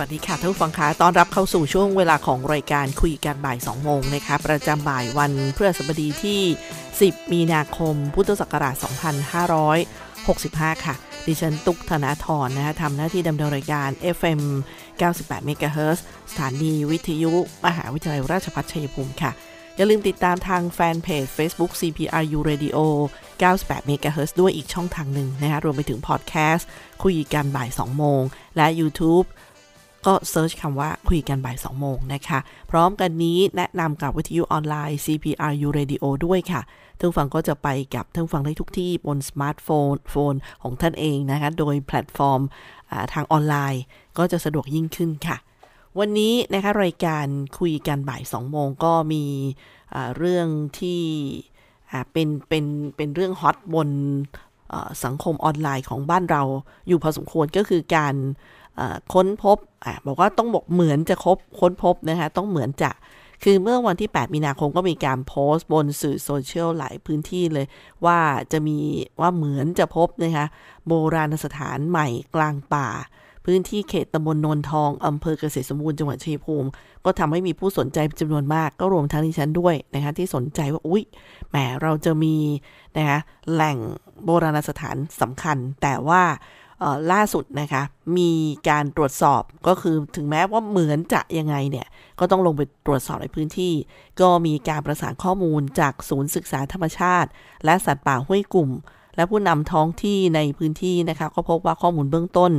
วัสดีค่ะท่านผู้ฟังคะต้อนรับเข้าสู่ช่วงเวลาของรายการคุยกันบ่าย 2 โมงนะคะ ประจำบ่ายวันพฤหัสบดีที่ 10 มีนาคม พุทธศักราช 2565 ค่ะ ดิฉันตุกธนาธรนะคะทำหน้าที่ดำเนินรายการ FM 98 MHz สถานีวิทยุ มหาวิทยาลัยราชภัฏชัยภูมิค่ะ อย่าลืมติดตามทางแฟนเพจ Facebook CPRU Radio 98 MHz ด้วยอีกช่องทางหนึ่งนะคะรวมไปถึงพอดแคสต์คุยกันบ่าย 2 โมง และ YouTube ก็ search คำว่าคุยกันบ่าย2โมงนะคะ พร้อมกันนี้แนะนำกับวิทยุออนไลน์ CPRU Radio ด้วยค่ะท่านฟังก็จะไปกับท่านฟังได้ทุกที่บนสมาร์ทโฟนโฟนของท่านเองนะคะ โดยแพลตฟอร์มทางออนไลน์ก็จะสะดวกยิ่งขึ้นค่ะ วันนี้นะคะรายการคุยกันบ่าย2โมงก็มีเรื่องที่เป็นเป็นเป็นเรื่องฮอตบนสังคมออนไลน์ของบ้านเราอยู่พอสมควรก็คือการ ค้นพบอบอกว่าต้องบอกเหมือนจะคบค้นพบนะคะต้องเหมือนจะคือเมื่อวันที่ 8 มีนาคมก็มีการโพสต์บนสื่อโซเชียลหลายพื้นที่เลย ว่าจะมีว่าเหมือนจะพบนะคะโบราณสถานใหม่กลางป่า พื้นที่เขตตำบลนนทองอำเภอเกษตรสมบูรณ์จังหวัดชัยภูมิ ก็ทำให้มีผู้สนใจจำนวนมากก็รวมทั้งดิฉันด้วยนะคะที่สนใจว่าอุ๊ยแหมเราจะมีนะคะแหล่งโบราณสถานสำคัญ แต่ว่า ล่าสุดนะคะ มีการตรวจสอบก็คือถึงแม้ว่าเหมือนจะยังไงเนี่ย ก็ต้องลงไปตรวจสอบในพื้นที่ ก็มีการประสานข้อมูลจากศูนย์ศึกษาธรรมชาติ และสัตว์ป่าห้วยกลุ่ม และผู้นำท้องที่ในพื้นที่นะคะ ก็พบว่าข้อมูลเบื้องต้น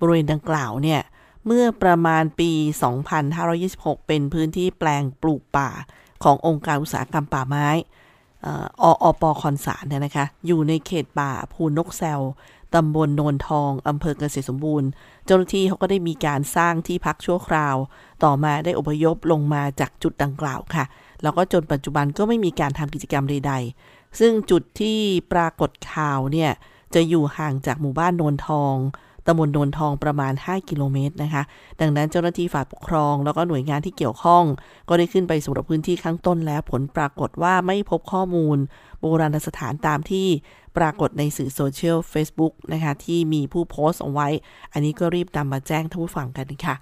บริเวณดังกล่าวเนี่ย เมื่อประมาณปี 2526 เป็นพื้นที่แปลงปลูกป่า ขององค์การอุตสาหกรรมป่าไม้ออปคอนสารเนี่ยนะคะ อยู่ในเขตป่าภูนกแซว ตำบลโนนทอง อำเภอเกษตรสมบูรณ์ เจ้าหน้าที่เขาก็ได้มีการสร้างที่พักชั่วคราว ต่อมาได้อพยพลงมาจากจุดดังกล่าวค่ะ แล้วก็จนปัจจุบันก็ไม่มีการทำกิจกรรมใด ๆ ซึ่งจุดที่ปรากฏข่าวเนี่ยจะอยู่ห่างจากหมู่บ้านโนนทอง ตำบลโนนทองประมาณ 5 กิโลเมตรนะคะ ดังนั้นเจ้าหน้าที่ฝ่ายปกครอง แล้วก็หน่วยงานที่เกี่ยวข้อง ก็ได้ขึ้นไปสำรวจพื้นที่ข้างต้นแล้วผลปรากฏว่าไม่พบข้อมูล โบราณสถานตามที่ปรากฏในสื่อโซเชียล Facebook นะคะ ที่มีผู้โพสต์เอาไว้ อันนี้ก็รีบนำมาแจ้งท่านผู้ฟังกันค่ะ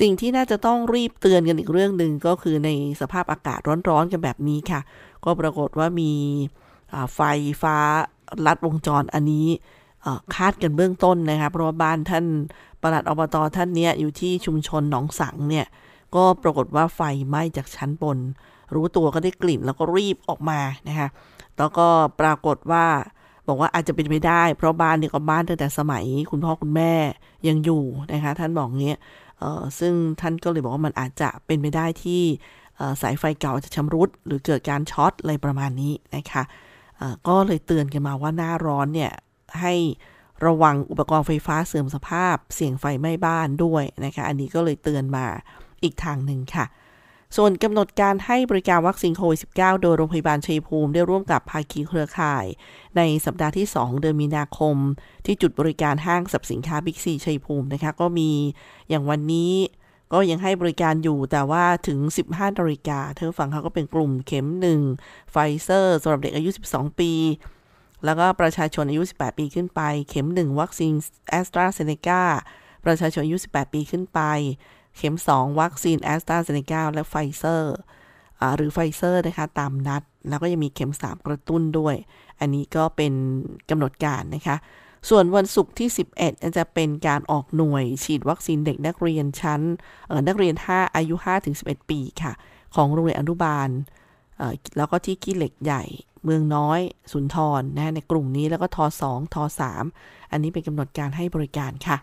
สิ่งที่น่าจะต้องรีบเตือนกันอีกเรื่องหนึ่งก็คือในสภาพอากาศร้อนๆกันแบบนี้ค่ะ ก็ปรากฏว่ามีไฟฟ้าลัดวงจรอันนี้ คาดกันเบื้องต้นนะคะเพราะว่าบ้านท่านประหลัดอบตท่านเนี้ยอยู่ที่ชุมชนหนองสังเนี่ยก็ปรากฏว่าไฟไหม้จากชั้นบน รู้ตัวก็ได้กลิ่นแล้วก็รีบออกมานะคะแล้วก็ปรากฏว่าบอกว่าอาจจะเป็นไปได้ เพราะบ้านเนี่ยก็บ้านตั้งแต่สมัย คุณพ่อคุณแม่ยังอยู่นะคะ ท่านบอกเงี้ยซึ่งท่านก็เลยบอกว่ามันอาจจะเป็นไปได้ที่สายไฟเก่าจะชำรุด หรือเกิดการช็อตอะไรประมาณนี้นะคะก็เลยเตือนกันมาว่าหน้าร้อนเนี่ย ให้ระวังอุปกรณ์ไฟฟ้าเสื่อมสภาพ เสี่ยงไฟไหม้บ้านด้วยนะคะ อันนี้ก็เลยเตือนมาอีกทางหนึ่งค่ะ ส่วนกำหนดการให้บริการวัคซีนโควิด -19 โดยโรงพยาบาลชัยภูมิได้ร่วมกับภาคีเครือข่าย ในสัปดาห์ที่ 2 เดือนมีนาคม ที่จุดบริการห้างสรรพสินค้าบิ๊กซีชัยภูมินะคะ ก็มีอย่างวันนี้ก็ยังให้บริการอยู่แต่ว่าถึง 15นาฬิกาเธอฝั่งเขาก็เป็นกลุ่มเข็ม 1 ไฟเซอร์สำหรับเด็กอายุ 12 ปี แล้วก็ประชาชนอายุ 18 ปีขึ้นไป เข็ม 1 วัคซีนแอสตราเซเนกาประชาชนอายุ 18 ปีขึ้นไป เข็ม 2 วัคซีนแอสตราเซเนกาและไฟเซอร์หรือไฟเซอร์นะคะตามนัด แล้วก็ยังมีเข็ม 3 กระตุ้นด้วย อันนี้ก็เป็นกำหนดการนะคะ ส่วนวันศุกร์ที่ 11 จะเป็นการออกหน่วยฉีดวัคซีนเด็กนักเรียนชั้นนักเรียน 5 อายุ 5-11 ปีค่ะ ของโรงเรียนอนุบาลแล้วก็ที่กี้เหล็กใหญ่ เมืองน้อย สุนทรนะในกลุ่มนี้แล้วก็ทอ2ทอ3อันนี้เป็นกำหนดการให้บริการค่ะ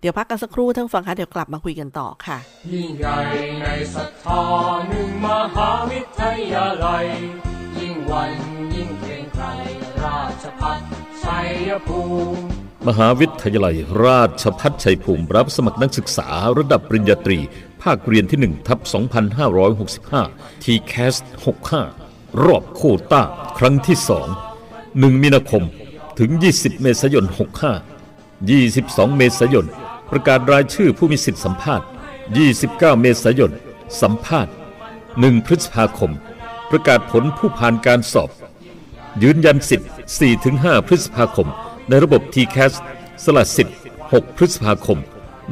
เดี๋ยวพักกันสักครู่ท่านฟังคะเดี๋ยวกลับมาคุยกันต่อค่ะ ยิ่งใหญ่ในศรัทธาหนึ่งมหาวิทยาลัย ยิ่งวันยิ่งเกรงไกรราชพัฒชัยภูมิมหาวิทยาลัยราชพัฒชัยภูมิรับสมัครนักศึกษาระดับปริญญาตรี ภาคเรียนที่1ทับ2565 t c a s 65 รอบโคต้าครั้งที่2 1มีนาคมถึง 20 เมษายน 65 22 เมษายน ประกาศรายชื่อผู้มีสิทธิสัมภาษณ์ 29 เมษายน สัมภาษณ์ 1 พฤษภาคม ประกาศผลผู้ผ่านการสอบ ยืนยันสิทธิ์ 4-5 พฤษภาคม ในระบบ TCAS สละสิทธิ์ 6 พฤษภาคม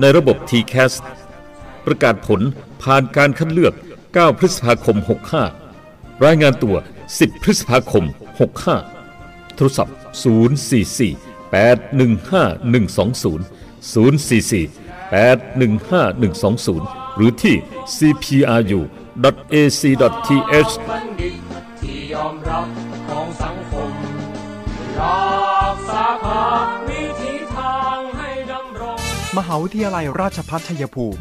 ในระบบ TCAS ประกาศผลผ่านการคัดเลือก 9 พฤษภาคม 65 รายงานตัว 10 พฤษภาคม 65 โทรศัพท์ 044 815 120 044 815 120 หรือที่ cpru.ac.th บัณฑิตที่ยอมรับของสังคมรักษาภาวิธีทางให้ดำรง มหาวิทยาลัยราชภัฏชัยภูมิ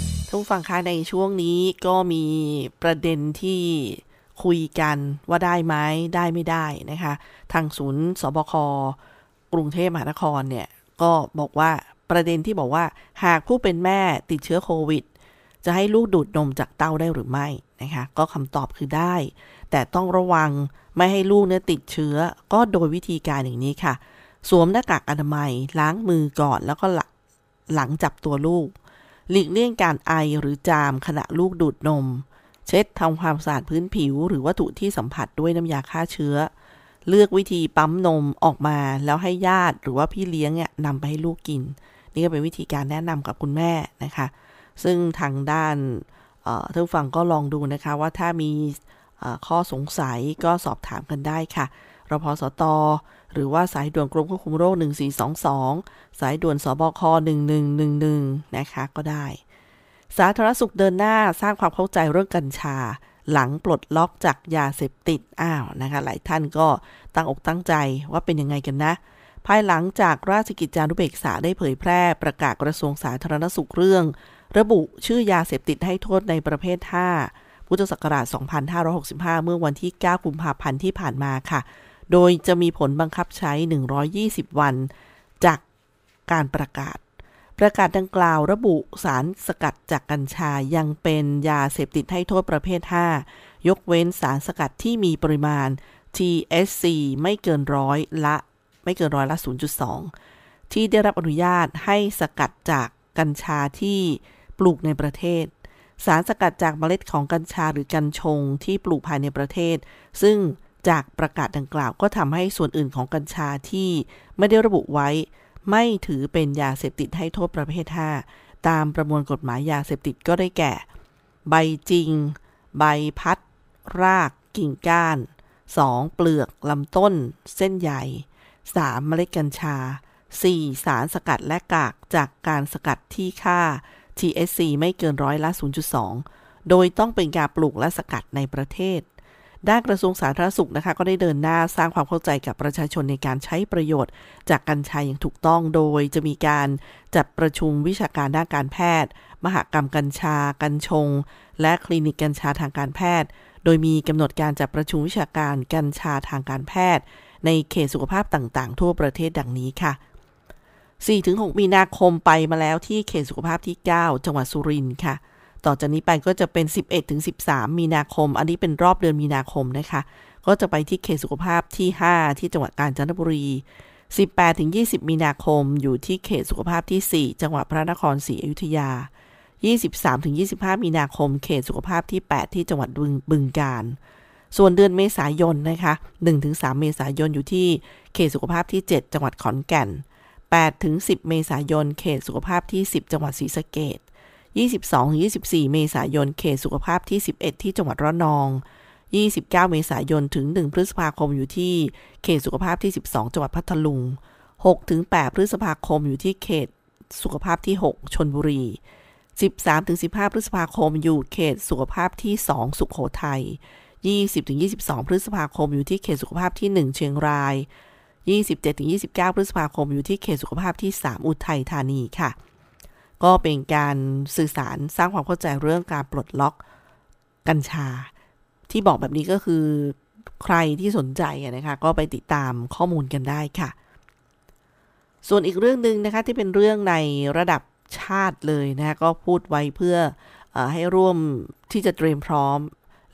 ทุกฝั่งคะในช่วงนี้ก็มีประเด็นที่คุยกันว่าได้ไหมได้ไม่ได้นะคะ ทางศูนย์สบคกรุงเทพมหานครเนี่ย ก็บอกว่าประเด็นที่บอกว่าหากผู้เป็นแม่ติดเชื้อโควิด จะให้ลูกดูดนมจากเต้าได้หรือไม่นะคะ ก็คำตอบคือได้ แต่ต้องระวังไม่ให้ลูกเนี่ยติดเชื้อก็โดยวิธีการอย่างนี้ค่ะ สวมหน้ากากอนามัยล้างมือก่อนแล้วก็หลังจับตัวลูก หลีกเลี่ยงการไอหรือจามขณะลูกดูดนม เช็ดทำความสะอาดพื้นผิว หรือวัตถุที่สัมผัสด้วยน้ำยาฆ่าเชื้อ เลือกวิธีปั๊มนมออกมาแล้วให้ญาติหรือว่าพี่เลี้ยงเนี่ยนำไปให้ลูกกิน นี่ก็เป็นวิธีการแนะนำกับคุณแม่นะคะ ซึ่งทางด้านท่านฟังก็ลองดูนะคะว่าถ้ามีข้อสงสัยก็สอบถามกันได้ค่ะรพสต หรือว่าสายด่วนกรมควบคุมโรค 1422 สายด่วนสบค 1111 นะคะก็ได้ สาธารณสุขเดินหน้าสร้างความเข้าใจเรื่องกัญชา หลังปลดล็อกจากยาเสพติด อ้าวนะคะ หลายท่านก็ตั้งอกตั้งใจว่าเป็นยังไงกันนะ ภายหลังจากราชกิจจานุเบกษาได้เผยแพร่ประกาศกระทรวงสาธารณสุขเรื่อง ระบุชื่อยาเสพติดให้โทษในประเภท 5พุทธศักราช 2565 เมื่อวันที่ 9 กุมภาพันธ์ที่ผ่านมาค่ะ โดยจะมีผลบังคับใช้ 120 วัน จากการประกาศ ประกาศดังกล่าวระบุสารสกัดจากกัญชายังเป็นยาเสพติดให้โทษประเภท 5 ยกเว้นสารสกัดที่มีปริมาณ THC ไม่เกินร้อยละ ไม่เกินร้อยละ 0.2 ที่ได้รับอนุญาตให้สกัดจากกัญชาที่ปลูกในประเทศ สารสกัดจากเมล็ดของกัญชาหรือกัญชงที่ปลูกภายในประเทศ ซึ่ง จากประกาศดังกล่าวก็ทำให้ส่วนอื่นของกัญชาที่ไม่ได้ระบุไว้ ไม่ถือเป็นยาเสพติดให้โทษประเภท 5 ตามประมวลกฎหมายยาเสพติดก็ได้แก่ ใบจริง ใบพัด ราก กิ่งก้าน 2. เปลือก ลำต้น เส้นใหญ่ 3. เมล็ดกัญชา 4. สารสกัดและกากจากการสกัดที่ค่า THC ไม่เกินร้อยละ 0.2 โดยต้องเป็นการปลูกและสกัดในประเทศ ด้านกระทรวงสาธารณสุขนะคะ ก็ได้เดินหน้าสร้างความเข้าใจกับประชาชนในการใช้ประโยชน์ จากกัญชาอย่างถูกต้องโดยจะมีการจัดประชุมวิชาการด้านการแพทย์ มหกรรมกัญชา กัญชง และคลินิกกัญชาทางการแพทย์ โดยมีกำหนดการจัดประชุมวิชาการกัญชาทางการแพทย์ ในเขตสุขภาพต่างๆ ทั่วประเทศดังนี้ค่ะ 4-6 มีนาคมไปมาแล้วที่เขตสุขภาพที่ 9 จังหวัดสุรินทร์ค่ะ ต่อจากนี้ไปก็จะเป็น 11ถึง13 มีนาคม อันนี้เป็นรอบเดือนมีนาคมนะคะ ก็จะไปที่เขตสุขภาพที่ 5 ที่จังหวัดกาญจนบุรี 18ถึง20 มีนาคม อยู่ที่เขตสุขภาพที่ 4 จังหวัดพระนครศรีอยุธยา 23ถึง25 มีนาคม เขตสุขภาพที่ 8 ที่จังหวัดบึงกาฬส่วนเดือนเมษายนนะคะ1-3 เมษายนอยู่ที่เขตสุขภาพที่ 7 จังหวัดขอนแก่น8ถึง10 เมษายน เขตสุขภาพที่ 10 จังหวัดศรีสะเกษ 22-24 เมษายนเขตสุขภาพที่ 11 ที่จังหวัดระนอง 29 เมษายนถึง 1 พฤษภาคมอยู่ที่เขตสุขภาพที่ 12 จังหวัดพัทลุง 6-8 พฤษภาคมอยู่ที่เขตสุขภาพที่ 6 ชนบุรี 13-15 พฤษภาคมอยู่เขตสุขภาพที่ 2 สุขโขทัย20-22 พฤษภาคมอยู่ที่เขตสุขภาพที่ 1 เชียงราย 27-29 พฤษภาคมอยู่ที่เขตสุขภาพที่ 3 อุทัยธานีค่ะ ก็เป็นการสื่อสารสร้างความเข้าใจเรื่องการปลดล็อกกัญชา ที่บอกแบบนี้ก็คือใครที่สนใจนะคะก็ไปติดตามข้อมูลกันได้ค่ะ ส่วนอีกเรื่องหนึ่งนะคะที่เป็นเรื่องในระดับชาติเลยนะคะก็พูดไว้เพื่ออให้ร่วมที่จะเตรียมพร้อม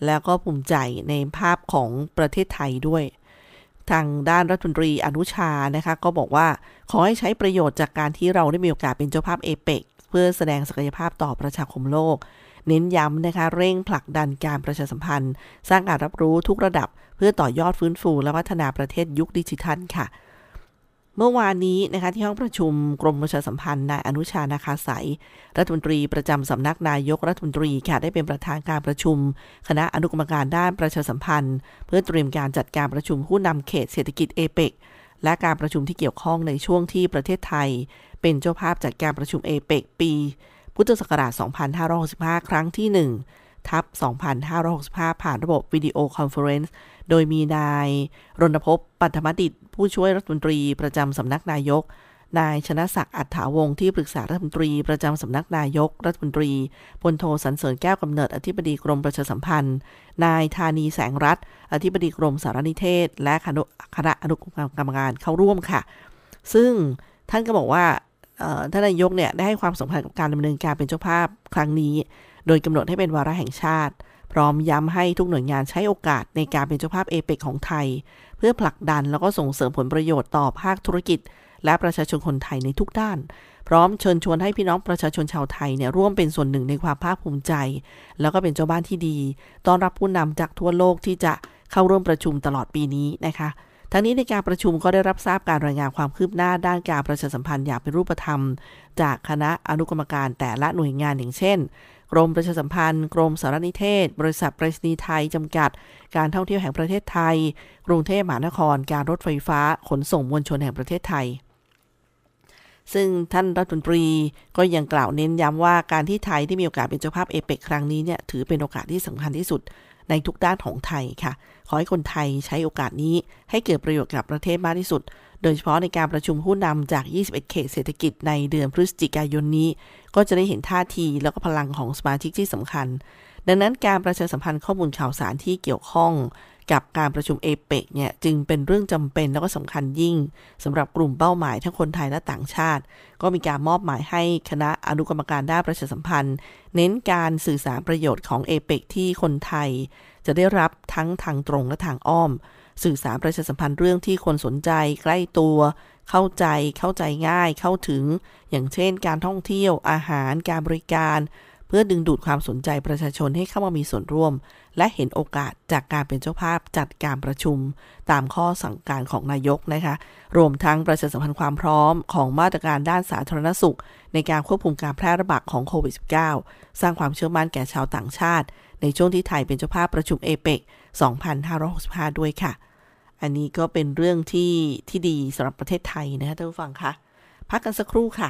แล้วก็ภูมิใจในภาพของประเทศไทยด้วย ทางด้านรัฐมนตรีอนุชานะคะก็บอกว่าขอให้ใช้ประโยชน์จากการที่เราได้มีโอกาสเป็นเจ้าภาพเอเปก เพื่อแสดงศักยภาพต่อประชาคมโลก เน้นย้ำนะคะเร่งผลักดันการประชาสัมพันธ์ สร้างการรับรู้ทุกระดับ เพื่อต่อยอดฟื้นฟูและพัฒนาประเทศยุคดิจิทัลค่ะเมื่อวานนี้นะคะที่ห้องประชุมกรมประชาสัมพันธ์นายอนุชานาคาสายรัฐมนตรีประจำสำนักนายกรัฐมนตรีค่ะได้เป็นประธานการประชุม คณะอนุกรรมการด้านประชาสัมพันธ์ เพื่อเตรียมการจัดการประชุมผู้นำเขตเศรษฐกิจเอเปก และการประชุมที่เกี่ยวข้องในช่วงที่ประเทศไทย เป็นเจ้าภาพจัดการประชุมเอเปกปี พุทธศักราช 2565 ครั้งที่ 1 ทับ 2565 ผ่านระบบ video conference โดยมีนาย รณภพ ปัทมะดิษ ผู้ช่วยรัฐมนตรีประจำสำนักนายก นายชนะศักดิ์อัฏฐาวงศ์ที่ปรึกษารัฐมนตรีประจำสำนักนายกรัฐมนตรีพลโทสรรเสริญแก้วกำเนิดอธิบดีกรมประชาสัมพันธ์ นายธานีแสงรัฐอธิบดีกรมสารนิเทศ และคณะอนุกรรมการเข้าร่วมค่ะ ซึ่งท่านก็บอกว่าท่านนายกเนี่ยได้ให้ความสำคัญกับการดำเนินการเป็นเจ้าภาพครั้งนี้ โดยกำหนดให้เป็นวาระแห่งชาติ พร้อมย้ำให้ทุกหน่วยงานใช้โอกาสในการเป็นเจ้าภาพเอเปกของไทย เพื่อผลักดันแล้วก็ส่งเสริมผลประโยชน์ต่อภาคธุรกิจ และประชาชนคนไทยในทุกด้าน พร้อมเชิญชวนให้พี่น้องประชาชนชาวไทยเนี่ยร่วมเป็นส่วนหนึ่งในความภาคภูมิใจ แล้วก็เป็นเจ้าบ้านที่ดีต้อนรับผู้นำจากทั่วโลกที่จะเข้าร่วมประชุมตลอดปีนี้นะคะทั้งนี้ในการประชุมก็ได้รับทราบการรายงานความคืบหน้าด้านการประชาสัมพันธ์อย่างเป็นรูปธรรม จากคณะอนุกรรมการแต่ละหน่วยงานอย่างเช่น กรมประชาสัมพันธ์ กรมสารนิเทศ บริษัทไปรษณีย์ไทย จำกัด การท่องเที่ยวแห่งประเทศไทย กรุงเทพมหานคร การรถไฟฟ้า ขนส่งมวลชนแห่งประเทศไทย ซึ่งท่านรัฐมนตรีก็ยังกล่าวเน้นย้ำว่าการที่ไทยได้มีโอกาสเป็นเจ้าภาพเอเปกครั้งนี้เนี่ยถือเป็นโอกาสที่สำคัญที่สุดในทุกด้านของไทยค่ะ ขอให้คนไทยใช้โอกาสนี้ให้เกิดประโยชน์กับประเทศมากที่สุด โดยเฉพาะในการประชุมผู้นำจาก 21 เขตเศรษฐกิจในเดือนพฤศจิกายนนี้ ก็จะได้เห็นท่าทีแล้วก็พลังของสมาชิกที่สำคัญ ดังนั้นการประชาสัมพันธ์ข้อมูลข่าวสารที่เกี่ยวข้อง กับการประชุมเอเปกเนี่ยจึงเป็นเรื่องจำเป็นแล้วก็สำคัญยิ่งสำหรับกลุ่มเป้าหมายทั้งคนไทยและต่างชาติ ก็มีการมอบหมายให้คณะอนุกรรมการด้านประชาสัมพันธ์ เน้นการสื่อสารประโยชน์ของเอเปกที่คนไทย จะได้รับทั้งทางตรงและทางอ้อม สื่อสารประชาสัมพันธ์เรื่องที่คนสนใจใกล้ตัว เข้าใจเข้าใจง่ายเข้าถึง อย่างเช่น การท่องเที่ยวอาหาร การบริการ เพื่อดึงดูดความสนใจประชาชนให้เข้ามามีส่วนร่วม และเห็นโอกาสจากการเป็นเจ้าภาพจัดการประชุม ตามข้อสั่งการของนายกนะคะ รวมทั้งประชาสัมพันธ์ความพร้อมของมาตรการด้านสาธารณสุข ในการควบคุมการแพร่ระบาดของโควิด -19 สร้างความเชื่อมั่นแก่ชาวต่างชาติ ในช่วงที่ไทยเป็นเจ้าภาพประชุมเอเปก2565 ด้วยค่ะ อันนี้ก็เป็นเรื่องที่ที่ดีสำหรับประเทศไทยนะคะท่านผู้ฟังคะพักกันสักครู่ค่ะ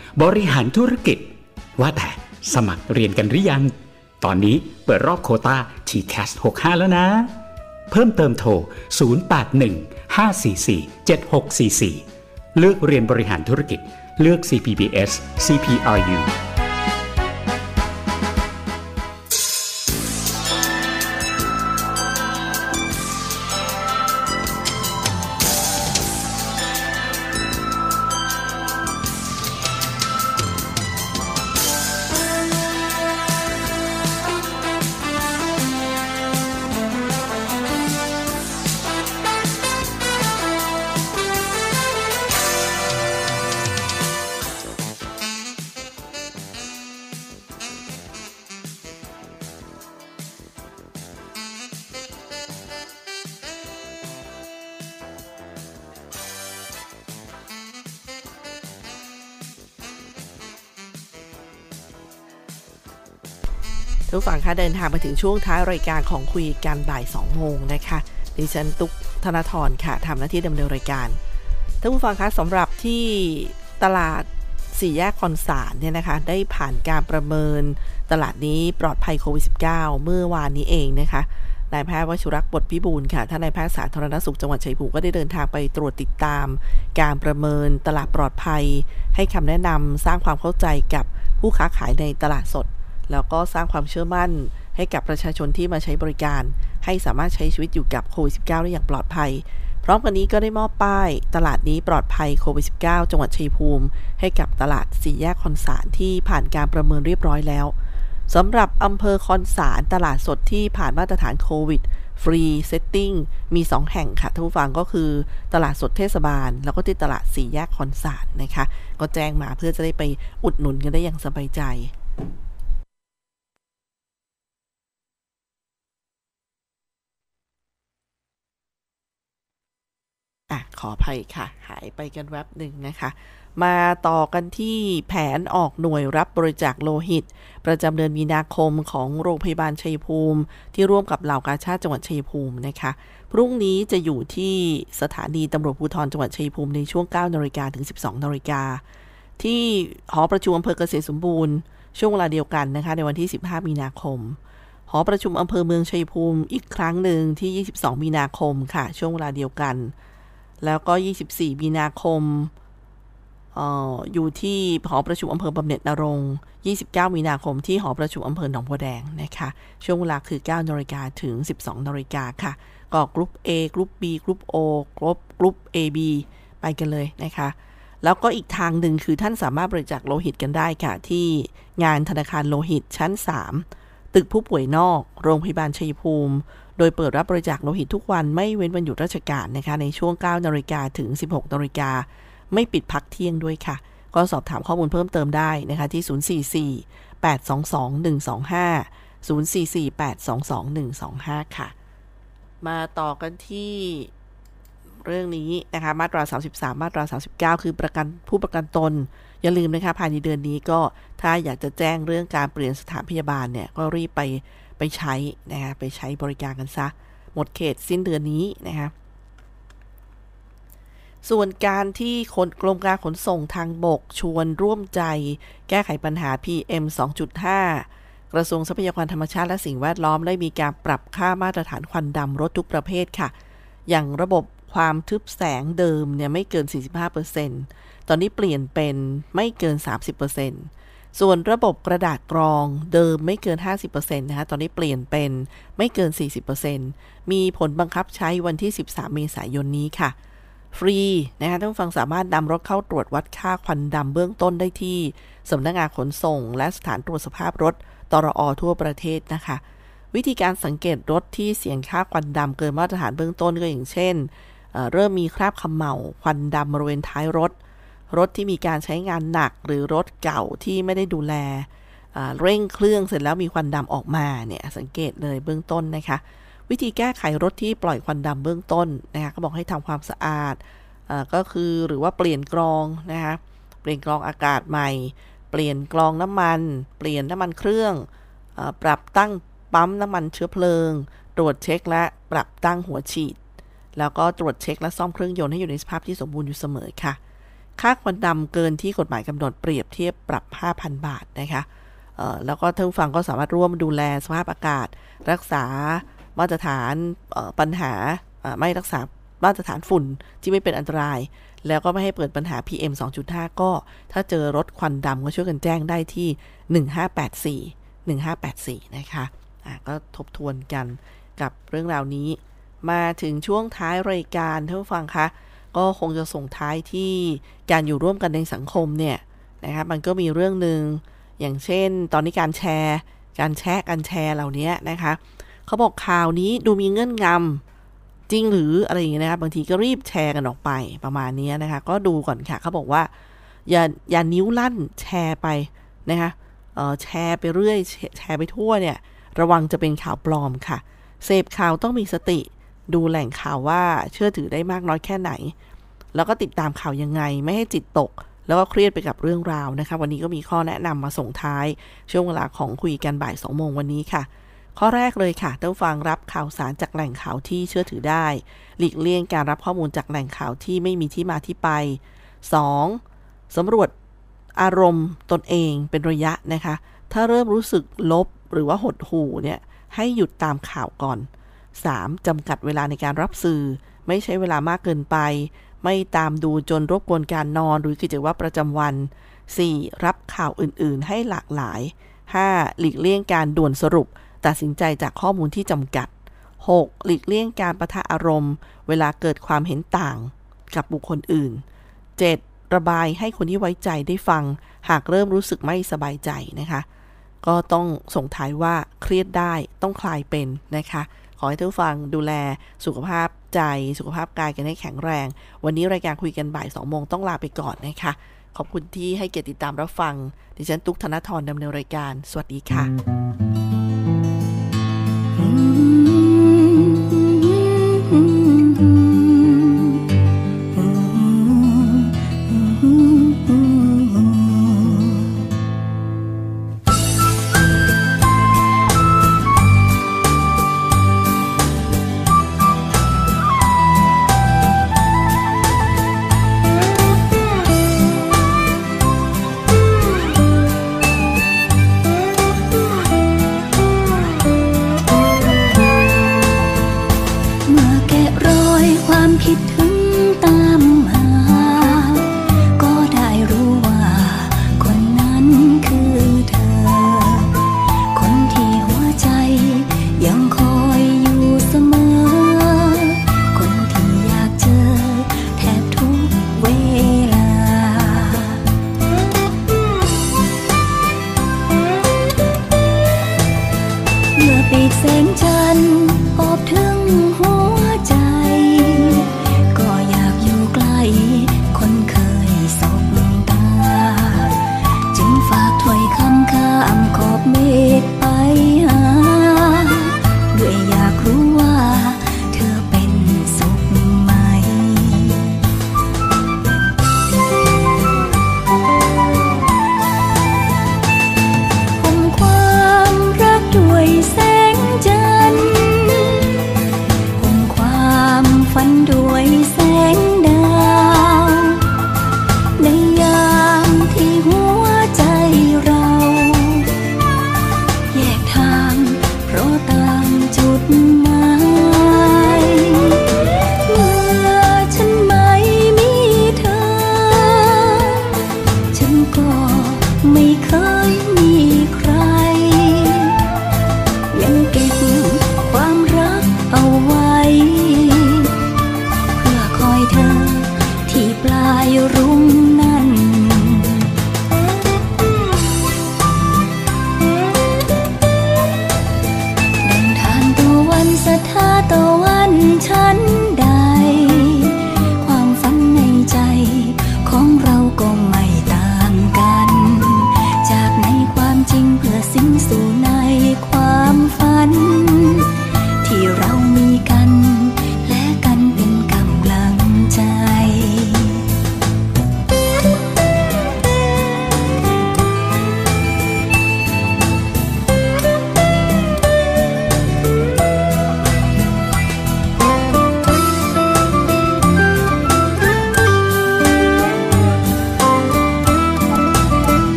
บริหารธุรกิจ ว่าแต่สมัครเรียนกันหรือยัง ตอนนี้เปิดรอบโคตา TCAS 65 แล้วนะ เพิ่มเติมโทร 081 544 7644 เลือกเรียนบริหารธุรกิจ เลือก CPBS CPRU ทุกฝั่งคะเดินทางมาถึงช่วงท้ายรายการของคุยกันบ่าย2โมงนะคะดิฉันตุ๊กธนทรค่ะทำหน้าที่ดำเนินรายการท่านผู้ฟังคะสำหรับที่ตลาดสี่แยกคอนสารเนี่ยนะคะ ได้ผ่านการประเมินตลาดนี้ปลอดภัยโควิด -19 เมื่อวานนี้เองนะคะนายแพทย์วชิรักษ์บทพิบูลค่ะท่านนายแพทย์สาธารณสุขจังหวัดชัยภูมิก็ได้เดินทางไปตรวจติดตาม การประเมินตลาดปลอดภัย ให้คำแนะนำสร้างความเข้าใจกับผู้ค้าขายในตลาดสด แล้วก็สร้างความเชื่อมั่น ให้กับประชาชนที่มาใช้บริการ ให้สามารถใช้ชีวิตอยู่กับโควิด -19 ได้อย่างปลอดภัย พร้อมกันนี้ก็ได้มอบป้าย ตลาดนี้ปลอดภัยโควิด -19 จังหวัดชัยภูมิ ให้กับตลาดสี่แยกคอนสารที่ผ่านการประเมินเรียบร้อยแล้วสำหรับอำเภอคอนสารตลาดสดที่ผ่านมาตรฐาน COVID Free Setting มี 2 แห่งค่ะท่านผู้ฟังก็คือตลาดสดเทศบาล แล้วก็ที่ตลาดสี่แยกคอนสารนะคะ ก็แจ้งมาเพื่อจะได้ไปอุดหนุนกันได้อย่างสบายใจ อะขออภัยค่ะ หายไปกันแวบหนึ่งนะคะ มาต่อกันที่แผนออกหน่วยรับบริจาคโลหิต ประจำเดือนมีนาคมของโรงพยาบาลชัยภูมิ ที่ร่วมกับเหล่ากาชาติจังหวัดชัยภูมินะคะ พรุ่งนี้จะอยู่ที่สถานีตำรวจภูธรจังหวัดชัยภูมิในช่วง 9นาฬิกาถึง 12นาฬิกาที่หอประชุมอำเภอเกษตรสมบูรณ์ ช่วงเวลาเดียวกันนะคะในวันที่ 15 มีนาคมหอประชุมอำเภอเมืองชัยภูมิอีกครั้งหนึ่งที่ 22 มีนาคมค่ะ ช่วงเวลาเดียวกัน แล้วก็ 24 มีนาคมอออยู่ที่หอประชุมอำเภอบำเหน็จนรงค์29 มีนาคมที่หอประชุมอำเภอหนองบัวแดงนะคะ ช่วงเวลาคือ 9นาฬิกาถึง 12นาฬิกาค่ะ ก็กรุ๊ป A กรุ๊ป B กรุ๊ป O กรุ๊ปกรุ๊ป AB ไปกันเลยนะคะ แล้วก็อีกทางหนึ่งคือท่านสามารถบริจาคโลหิตกันได้ค่ะ ที่งานธนาคารโลหิตชั้น 3 ตึกผู้ป่วยนอก โรงพยาบาลชัยภูมิ โดยเปิดรับบริจาคโลหิตทุกวันไม่เว้นวันหยุดราชการนะคะ ในช่วง 9นาฬิกาถึง 16นาฬิกาไม่ปิดพักเที่ยงด้วยค่ะ ก็สอบถามข้อมูลเพิ่มเติมได้นะคะที่ 044 822 125 044 822 125 ค่ะ มาต่อกันที่เรื่องนี้นะคะมาตรา 33 มาตรา 39 คือประกันผู้ประกันตน อย่าลืมนะคะภายในเดือนนี้ก็ถ้าอยากจะแจ้งเรื่องการเปลี่ยนสถานพยาบาลเนี่ย ก็รีบไป ไปใช้นะคะไปใช้บริการกันซะ หมดเขตสิ้นเดือนนี้นะคะส่วนการที่คนกรมการขนส่งทางบกชวนร่วมใจ แก้ไขปัญหา PM 2.5 กระทรวงทรัพยากรธรรมชาติและสิ่งแวดล้อมได้มีการปรับค่ามาตรฐานควันดำรถทุกประเภทค่ะ อย่างระบบความทึบแสงเดิมเนี่ยไม่เกิน 45%ตอนนี้เปลี่ยนเป็นไม่เกิน 30% ส่วนระบบกระดาษกรองเดิมไม่เกิน 50%นะคะตอนนี้เปลี่ยนเป็นไม่เกิน 40%มีผลบังคับใช้วันที่ 13 เมษายนนี้ค่ะ ฟรีนะคะท่านฟังสามารถนำรถเข้าตรวจวัดค่าควันดำเบื้องต้นได้ที่สำนักงงานขนส่ง และสถานตรวจสภาพรถตรอทั่วประเทศนะคะ วิธีการสังเกตรถที่เสี่ยงค่าควันดำเกินมาตรฐานเบื้องต้นก็อย่างเช่นเเริ่มมีคราบขมเหลาควันดำบริเวณท้ายรถ รถที่มีการใช้งานหนักหรือรถเก่าที่ไม่ได้ดูแลเร่งเครื่องเสร็จแล้วมีควันดำออกมาเนี่ยสังเกตเลยเบื้องต้นนะคะ วิธีแก้ไขรถที่ปล่อยควันดำเบื้องต้นนะคะก็บอกให้ทำความสะอาดก็คือหรือว่าเปลี่ยนกรองนะคะเปลี่ยนกรองอากาศใหม่ เปลี่ยนกรองน้ำมัน เปลี่ยนน้ำมันเครื่องอปรับตั้งปั๊มน้ำมันเชื้อเพลิง ตรวจเช็คและปรับตั้งหัวฉีด แล้วก็ตรวจเช็คและซ่อมเครื่องยนต์ให้อยู่ในสภาพที่สมบูรณ์อยู่เสมอค่ะ ค่าควันดำเกินที่กฎหมายกำหนดเปรียบเทียบปรับ 5,000 บาทนะคะแล้วก็ท่านฟังก็สามารถร่วมดูแลสภาพอากาศ รักษามาตรฐานปัญหาไม่รักษามาตรฐานฝุ่นที่ไม่เป็นอันตราย แล้วก็ไม่ให้เปิดปัญหา PM 2.5 ก็ ถ้าเจอรถควันดำก็ช่วยกันแจ้งได้ที่ 1584 1584 นะคะะก็ทบทวนกันกับเรื่องราวนี้ มาถึงช่วงท้ายรายการท่านผู้ฟังคะ ก็คงจะส่งท้ายที่การอยู่ร่วมกันในสังคมเนี่ยนะคะมันก็มีเรื่องหนึ่งอย่างเช่น ตอนนี้การแชร์ การแชร์การแชร์เหล่านี้นะคะเขาบอกข่าวนี้ดูมีเงื่อนงำจริงหรืออะไรอย่างเงี้ยนะคะบางทีก็รีบแชร์กันออกไปประมาณนี้นะคะ ก็ดูก่อนค่ะเขาบอกว่าอย่าอย่านิ้วลั่นแชร์ไปนะคะแชร์ไปเรื่อยแชร์ไปทั่วเนี่ย ระวังจะเป็นข่าวปลอมค่ะ เสพข่าวต้องมีสติ ดูแหล่งข่าวว่าเชื่อถือได้มากน้อยแค่ไหน แล้วก็ติดตามข่าวยังไง ไม่ให้จิตตก แล้วก็เครียดไปกับเรื่องราวนะคะ วันนี้ก็มีข้อแนะนำมาส่งท้าย ช่วงเวลาของคุยกันบ่ายสองโมงวันนี้ค่ะ ข้อแรกเลยค่ะต้องฟังรับข่าวสารจากแหล่งข่าวที่เชื่อถือได้ หลีกเลี่ยงการรับข้อมูลจากแหล่งข่าวที่ไม่มีที่มาที่ไป 2. สำรวจอารมณ์ตนเองเป็นระยะนะคะ ถ้าเริ่มรู้สึกลบหรือว่าหดหู่เนี่ยให้หยุดตามข่าวก่อน 3. จำกัดเวลาในการรับสื่อ ไม่ใช้เวลามากเกินไป ไม่ตามดูจนรบกวนการนอนหรือกิจวัตรประจำวัน 4. รับข่าวอื่นๆ ให้หลากหลาย 5. หลีกเลี่ยงการด่วนสรุป ตัดสินใจจากข้อมูลที่จำกัด 6. หลีกเลี่ยงการประทะอารมณ์ เวลาเกิดความเห็นต่าง กับบุคคลอื่น 7. ระบายให้คนที่ไว้ใจได้ฟัง หากเริ่มรู้สึกไม่สบายใจนะคะ ก็ต้องส่งท้ายว่าเครียดได้ต้องคลายเป็นนะคะ ขอให้ทุกฟังดูแลสุขภาพใจ สุขภาพกายกันให้แข็งแรง วันนี้รายการคุยกันบ่าย2โมงต้องลาไปก่อนนะคะ ขอบคุณที่ให้เกียรติติดตามรับฟัง ดิฉันตุ๊กธนทรดำเนินรายการ สวัสดีค่ะ